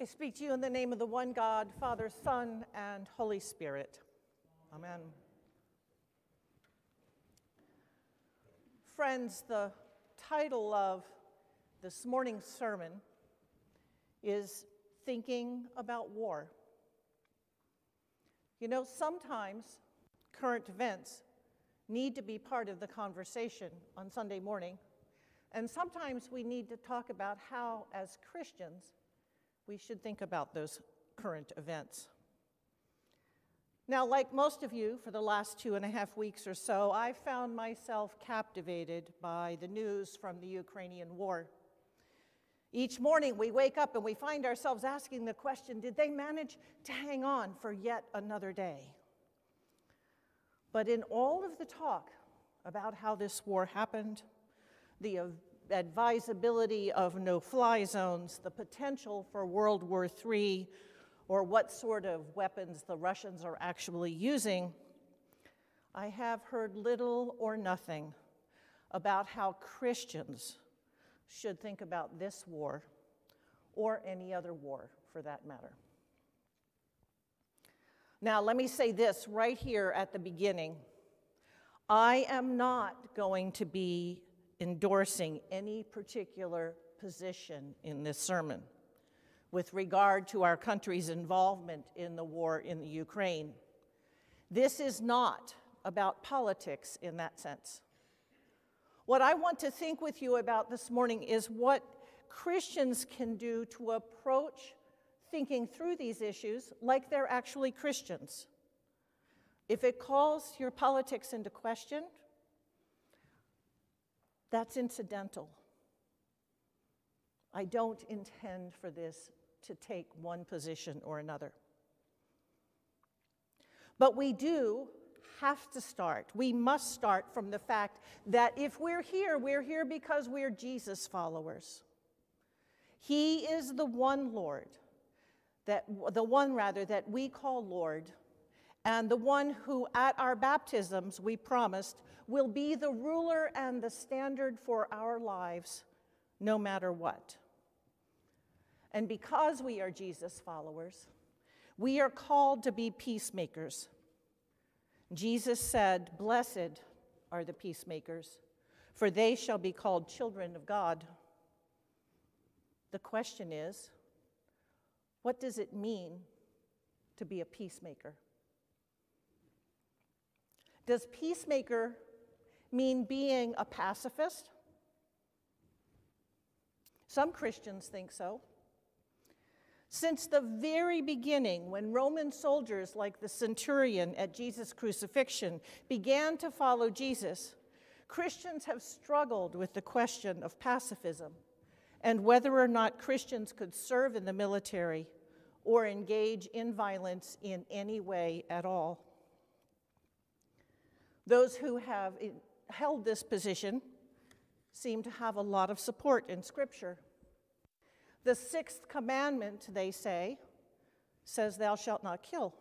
I speak to you in the name of the one God, Father, Son, and Holy Spirit. Amen. Friends, the title of this morning's sermon is Thinking About War. You know, sometimes current events need to be part of the conversation on Sunday morning, and sometimes we need to talk about how, as Christians, we should think about those current events. Now, like most of you, for the last two and a half weeks or so, I found myself captivated by the news from the Ukrainian war. Each morning we wake up and we find ourselves asking the question did they manage to hang on for yet another day? But in all of the talk about how this war happened, the advisability of no fly zones, the potential for World War III, or what sort of weapons the Russians are actually using, I have heard little or nothing about how Christians should think about this war or any other war for that matter. Now, let me say this right here at the beginning. I am not going to be endorsing any particular position in this sermon with regard to our country's involvement in the war in the Ukraine. This is not about politics in that sense. What I want to think with you about this morning is what Christians can do to approach thinking through these issues like they're actually Christians. If it calls your politics into question, that's incidental. I don't intend for this to take one position or another. But we do have to start. We must start from the fact that if we're here, we're here because we're Jesus followers. He is the one Lord, that, the one rather, that we call Lord, and the one who at our baptisms we promised will be the ruler and the standard for our lives no matter what. And because we are Jesus followers, we are called to be peacemakers. Jesus said, Blessed are the peacemakers, for they shall be called children of God. The question is, what does it mean to be a peacemaker? Does peacemaker mean being a pacifist? Some Christians think so. Since the very beginning, when Roman soldiers like the centurion at Jesus' crucifixion began to follow Jesus, Christians have struggled with the question of pacifism and whether or not Christians could serve in the military or engage in violence in any way at all. Those who have eh, held this position seem to have a lot of support in Scripture. The sixth commandment, they say, says, Thou shalt not kill.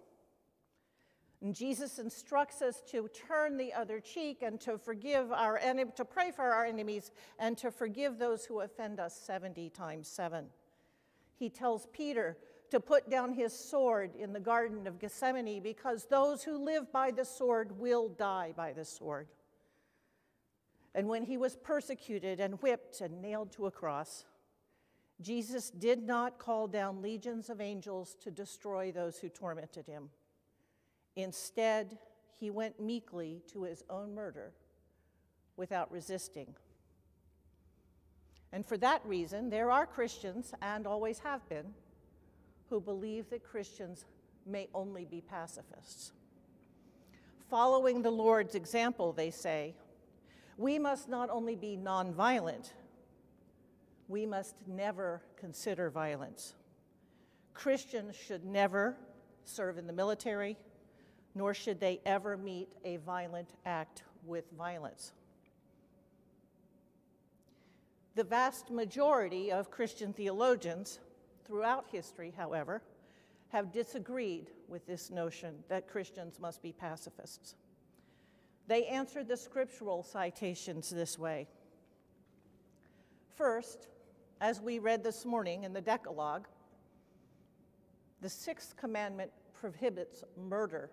And Jesus instructs us to turn the other cheek and to forgive our enemy, to pray for our enemies and to forgive those who offend us 70 times 7. He tells Peter to put down his sword in the Garden of Gethsemane because those who live by the sword will die by the sword. And when he was persecuted and whipped and nailed to a cross, Jesus did not call down legions of angels to destroy those who tormented him. Instead, he went meekly to his own murder without resisting. And for that reason, there are Christians, and always have been, who believe that Christians may only be pacifists. Following the Lord's example, they say, we must not only be nonviolent, we must never consider violence. Christians should never serve in the military, nor should they ever meet a violent act with violence. The vast majority of Christian theologians throughout history, however, have disagreed with this notion that Christians must be pacifists. They answered the scriptural citations this way. First, as we read this morning in the Decalogue, the sixth commandment prohibits murder,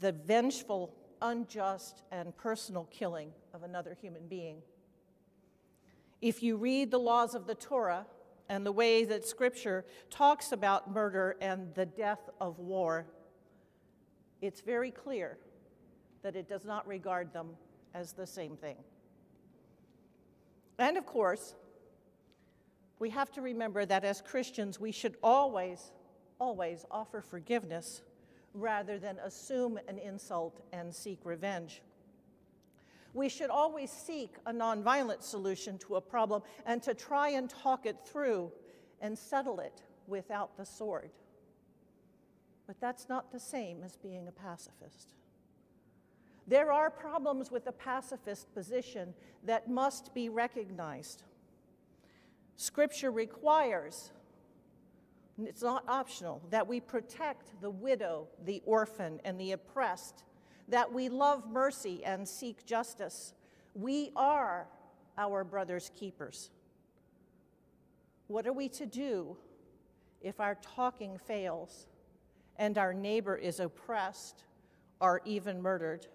the vengeful, unjust, and personal killing of another human being. If you read the laws of the Torah and the way that Scripture talks about murder and the death of war, it's very clear that it does not regard them as the same thing. And of course, we have to remember that as Christians, we should always, always offer forgiveness rather than assume an insult and seek revenge. We should always seek a nonviolent solution to a problem and to try and talk it through and settle it without the sword. But that's not the same as being a pacifist. There are problems with the pacifist position that must be recognized. Scripture requires, it's not optional, that we protect the widow, the orphan, and the oppressed, that we love mercy and seek justice. We are our brother's keepers. What are we to do if our talking fails and our neighbor is oppressed or even murdered?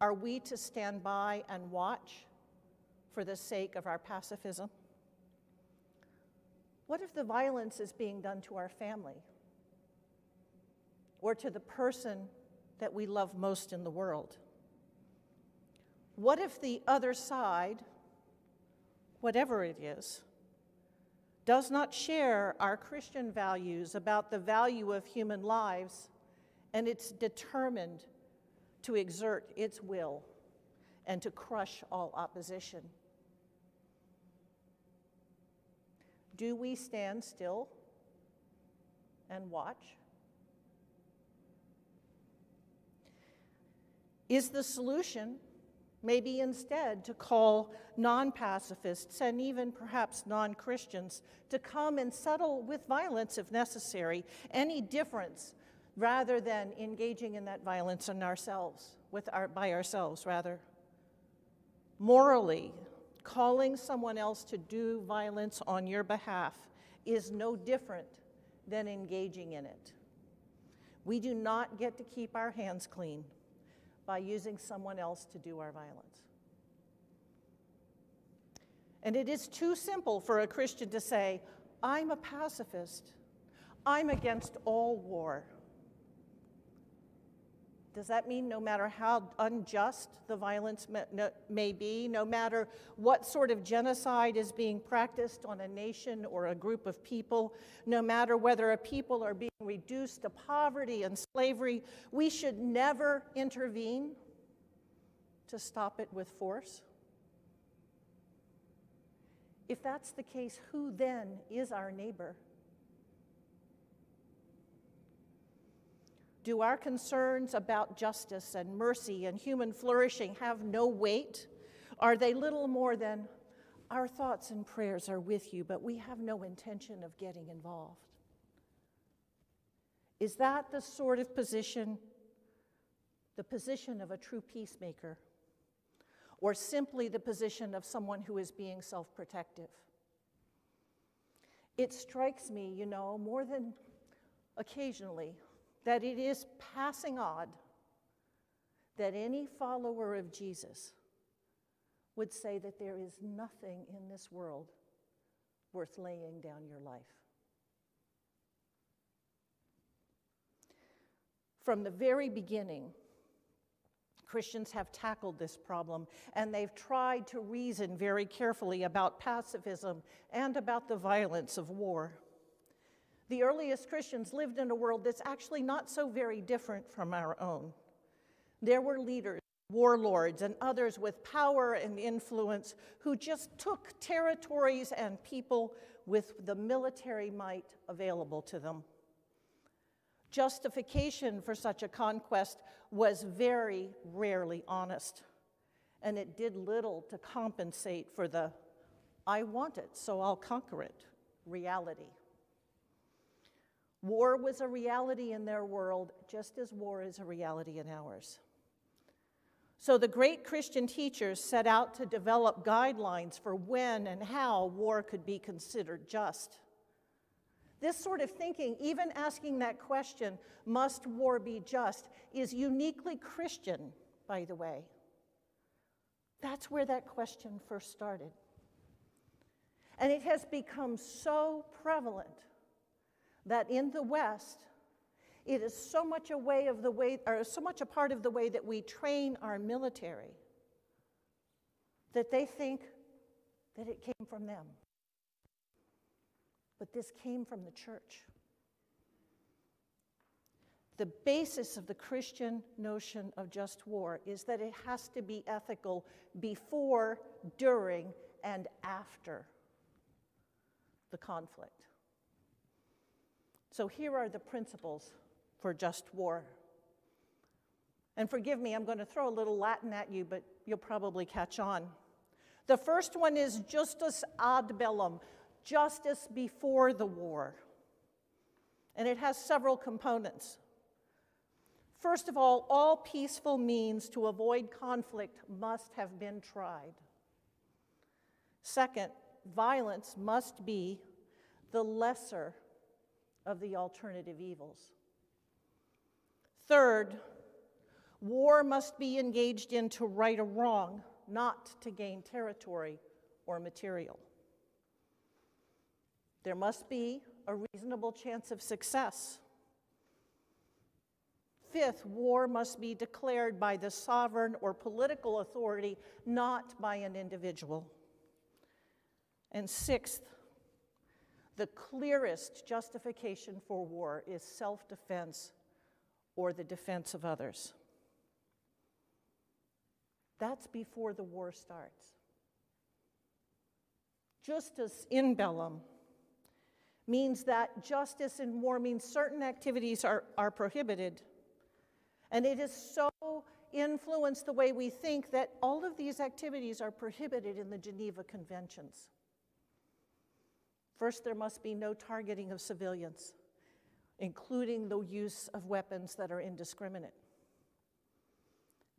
Are we to stand by and watch for the sake of our pacifism? What if the violence is being done to our family or to the person that we love most in the world? What if the other side, whatever it is, does not share our Christian values about the value of human lives and it's determined to exert its will and to crush all opposition. Do we stand still and watch? Is the solution maybe instead to call non pacifists and even perhaps non Christians to come and settle with violence if necessary any difference rather than engaging in that violence in ourselves, with our, by ourselves, rather. Morally, calling someone else to do violence on your behalf is no different than engaging in it. We do not get to keep our hands clean by using someone else to do our violence. And it is too simple for a Christian to say, I'm a pacifist. I'm against all war. Does that mean no matter how unjust the violence may be, no matter what sort of genocide is being practiced on a nation or a group of people, no matter whether a people are being reduced to poverty and slavery, we should never intervene to stop it with force? If that's the case, who then is our neighbor? Do our concerns about justice and mercy and human flourishing have no weight? Are they little more than our thoughts and prayers are with you, but we have no intention of getting involved? Is that the sort of position, the position of a true peacemaker, or simply the position of someone who is being self protective? It strikes me, you know, more than occasionally that it is passing odd that any follower of Jesus would say that there is nothing in this world worth laying down your life. From the very beginning, Christians have tackled this problem and they've tried to reason very carefully about pacifism and about the violence of war. The earliest Christians lived in a world that's actually not so very different from our own. There were leaders, warlords, and others with power and influence who just took territories and people with the military might available to them. Justification for such a conquest was very rarely honest, and it did little to compensate for the I want it, so I'll conquer it reality. War was a reality in their world, just as war is a reality in ours. So the great Christian teachers set out to develop guidelines for when and how war could be considered just. This sort of thinking, even asking that question, must war be just, is uniquely Christian, by the way. That's where that question first started. And it has become so prevalent that in the West, it is so much a way of the way, or so much a part of the way that we train our military that they think that it came from them. But this came from the church. The basis of the Christian notion of just war is that it has to be ethical before, during, and after the conflict. So here are the principles for just war. And forgive me, I'm going to throw a little Latin at you, but you'll probably catch on. The first one is justus ad bellum, justice before the war. And it has several components. First of all, all peaceful means to avoid conflict must have been tried. Second, violence must be the lesser of the alternative evils. Third, war must be engaged in to right a wrong, not to gain territory or material. There must be a reasonable chance of success. Fifth, war must be declared by the sovereign or political authority, not by an individual. And sixth, the clearest justification for war is self defense or the defense of others. That's before the war starts. Justus in bellum means that justice in war means certain activities are, are prohibited. And it has so influenced the way we think that all of these activities are prohibited in the Geneva Conventions. First, there must be no targeting of civilians, including the use of weapons that are indiscriminate.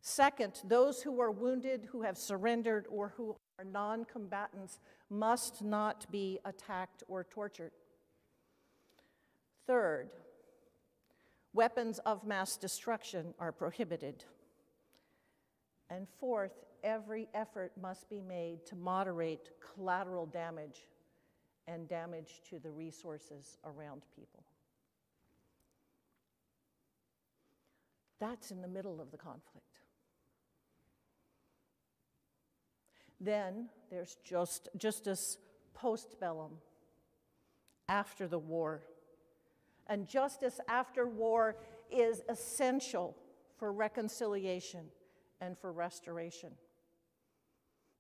Second, those who are wounded, who have surrendered, or who are non combatants must not be attacked or tortured. Third, weapons of mass destruction are prohibited. And fourth, every effort must be made to moderate collateral damage and damage to the resources around people. That's in the middle of the conflict. Then there's just, justus post bellum, after the war. And justice after war is essential for reconciliation and for restoration.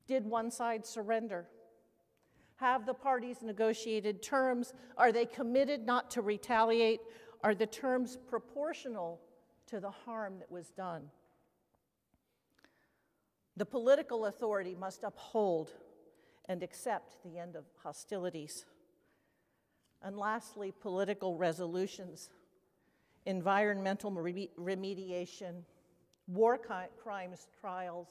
Did one side surrender? Have the parties negotiated terms? Are they committed not to retaliate? Are the terms proportional to the harm that was done? The political authority must uphold and accept the end of hostilities. And lastly, political resolutions, environmental remediation, war crimes trials,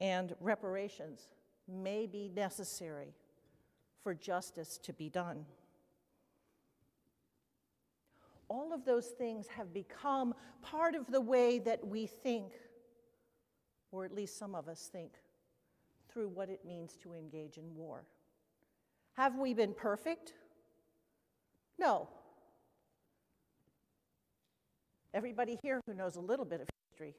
and reparations may be necessary for justice to be done. All of those things have become part of the way that we think or at least some of us think, through what it means to engage in war. Have we been perfect? No. Everybody here who knows a little bit of history,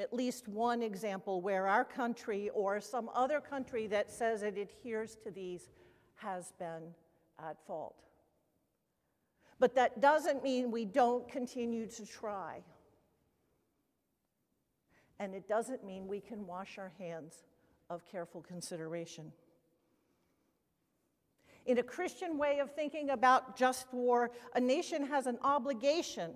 at least one example where our country or some other country that says it adheres to these has been at fault. But that doesn't mean we don't continue to try and it doesn't mean we can wash our hands of careful consideration. In a Christian way of thinking about just war, a nation has an obligation,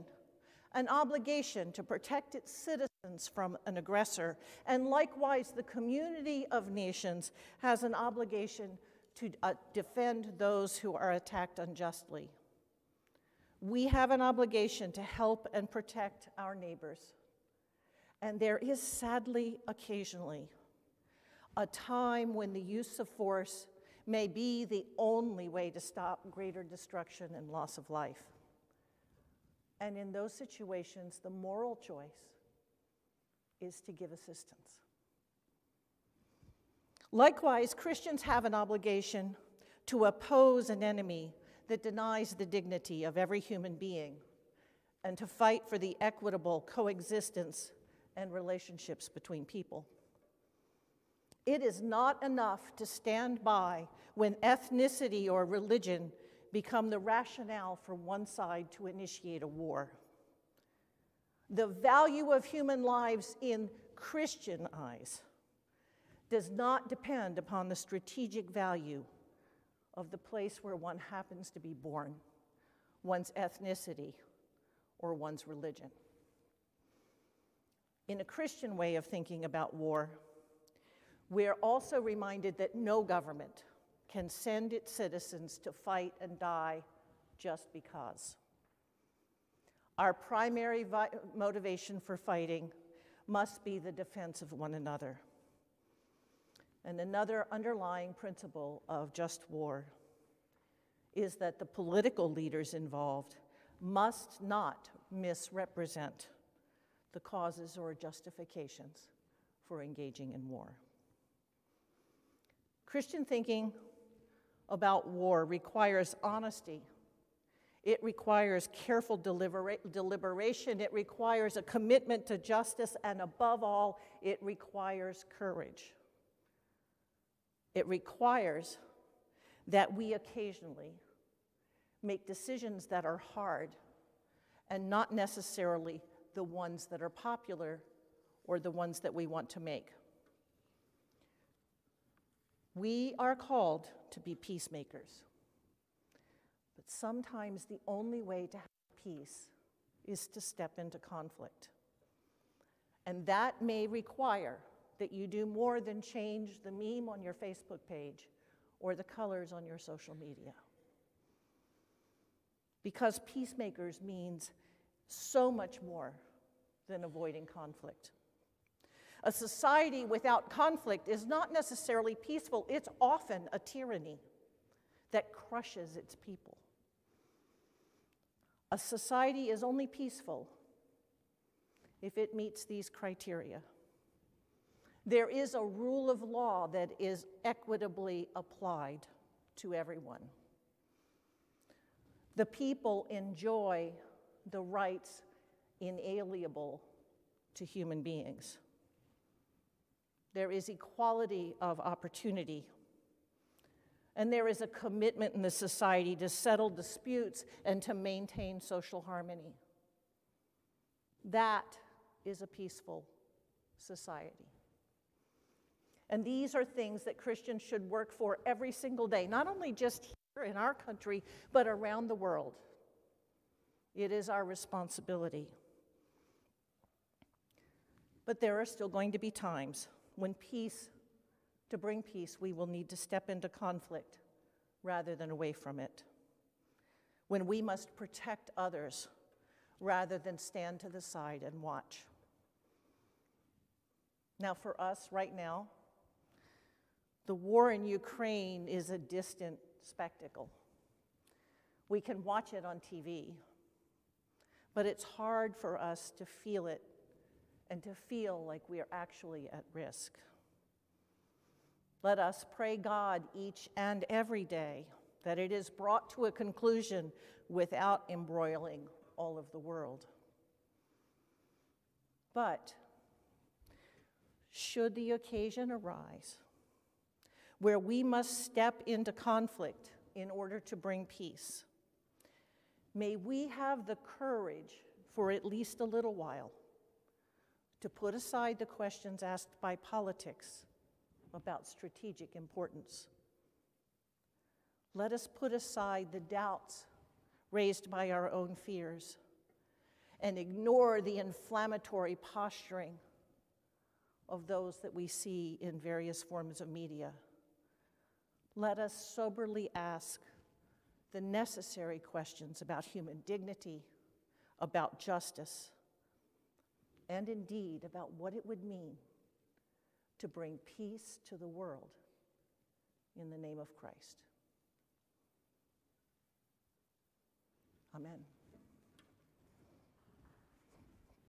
an obligation to protect its citizens from an aggressor. And likewise, the community of nations has an obligation to uh, defend those who are attacked unjustly. We have an obligation to help and protect our neighbors. And there is sadly, occasionally, a time when the use of force may be the only way to stop greater destruction and loss of life. And in those situations, the moral choice is to give assistance. Likewise, Christians have an obligation to oppose an enemy that denies the dignity of every human being and to fight for the equitable coexistence and relationships between people. It is not enough to stand by when ethnicity or religion become the rationale for one side to initiate a war. The value of human lives in Christian eyes does not depend upon the strategic value of the place where one happens to be born, one's ethnicity, or one's religion. In a Christian way of thinking about war, we're also reminded that no government can send its citizens to fight and die just because. Our primary motivation for fighting must be the defense of one another. And another underlying principle of just war is that the political leaders involved must not misrepresent the causes or justifications for engaging in war. Christian thinking about war requires honesty. It requires careful delibera- deliberation. It requires a commitment to justice. And above all, it requires courage. It requires that we occasionally make decisions that are hard and not necessarily the ones that are popular or the ones that we want to make. We are called to be peacemakers. But sometimes the only way to have peace is to step into conflict. And that may require that you do more than change the meme on your Facebook page or the colors on your social media. Because peacemakers means so much more than avoiding conflict. A society without conflict is not necessarily peaceful, it's often a tyranny that crushes its people. A society is only peaceful if it meets these criteria. There is a rule of law that is equitably applied to everyone. The people enjoy the rights inalienable to human beings. There is equality of opportunity. And there is a commitment in the society to settle disputes and to maintain social harmony. That is a peaceful society. And these are things that Christians should work for every single day, not only just here in our country, but around the world. It is our responsibility. But there are still going to be times when peace, to bring peace, we will need to step into conflict rather than away from it. When we must protect others rather than stand to the side and watch. Now, for us right now, the war in Ukraine is a distant spectacle. We can watch it on TV, but it's hard for us to feel it and to feel like we are actually at risk. Let us pray God each and every day that it is brought to a conclusion without embroiling all of the world. But should the occasion arise, where we must step into conflict in order to bring peace. May we have the courage for at least a little while to put aside the questions asked by politics about strategic importance. Let us put aside the doubts raised by our own fears and ignore the inflammatory posturing of those that we see in various forms of media let us soberly ask the necessary questions about human dignity, about justice, and indeed about what it would mean to bring peace to the world in the name of Christ. Amen.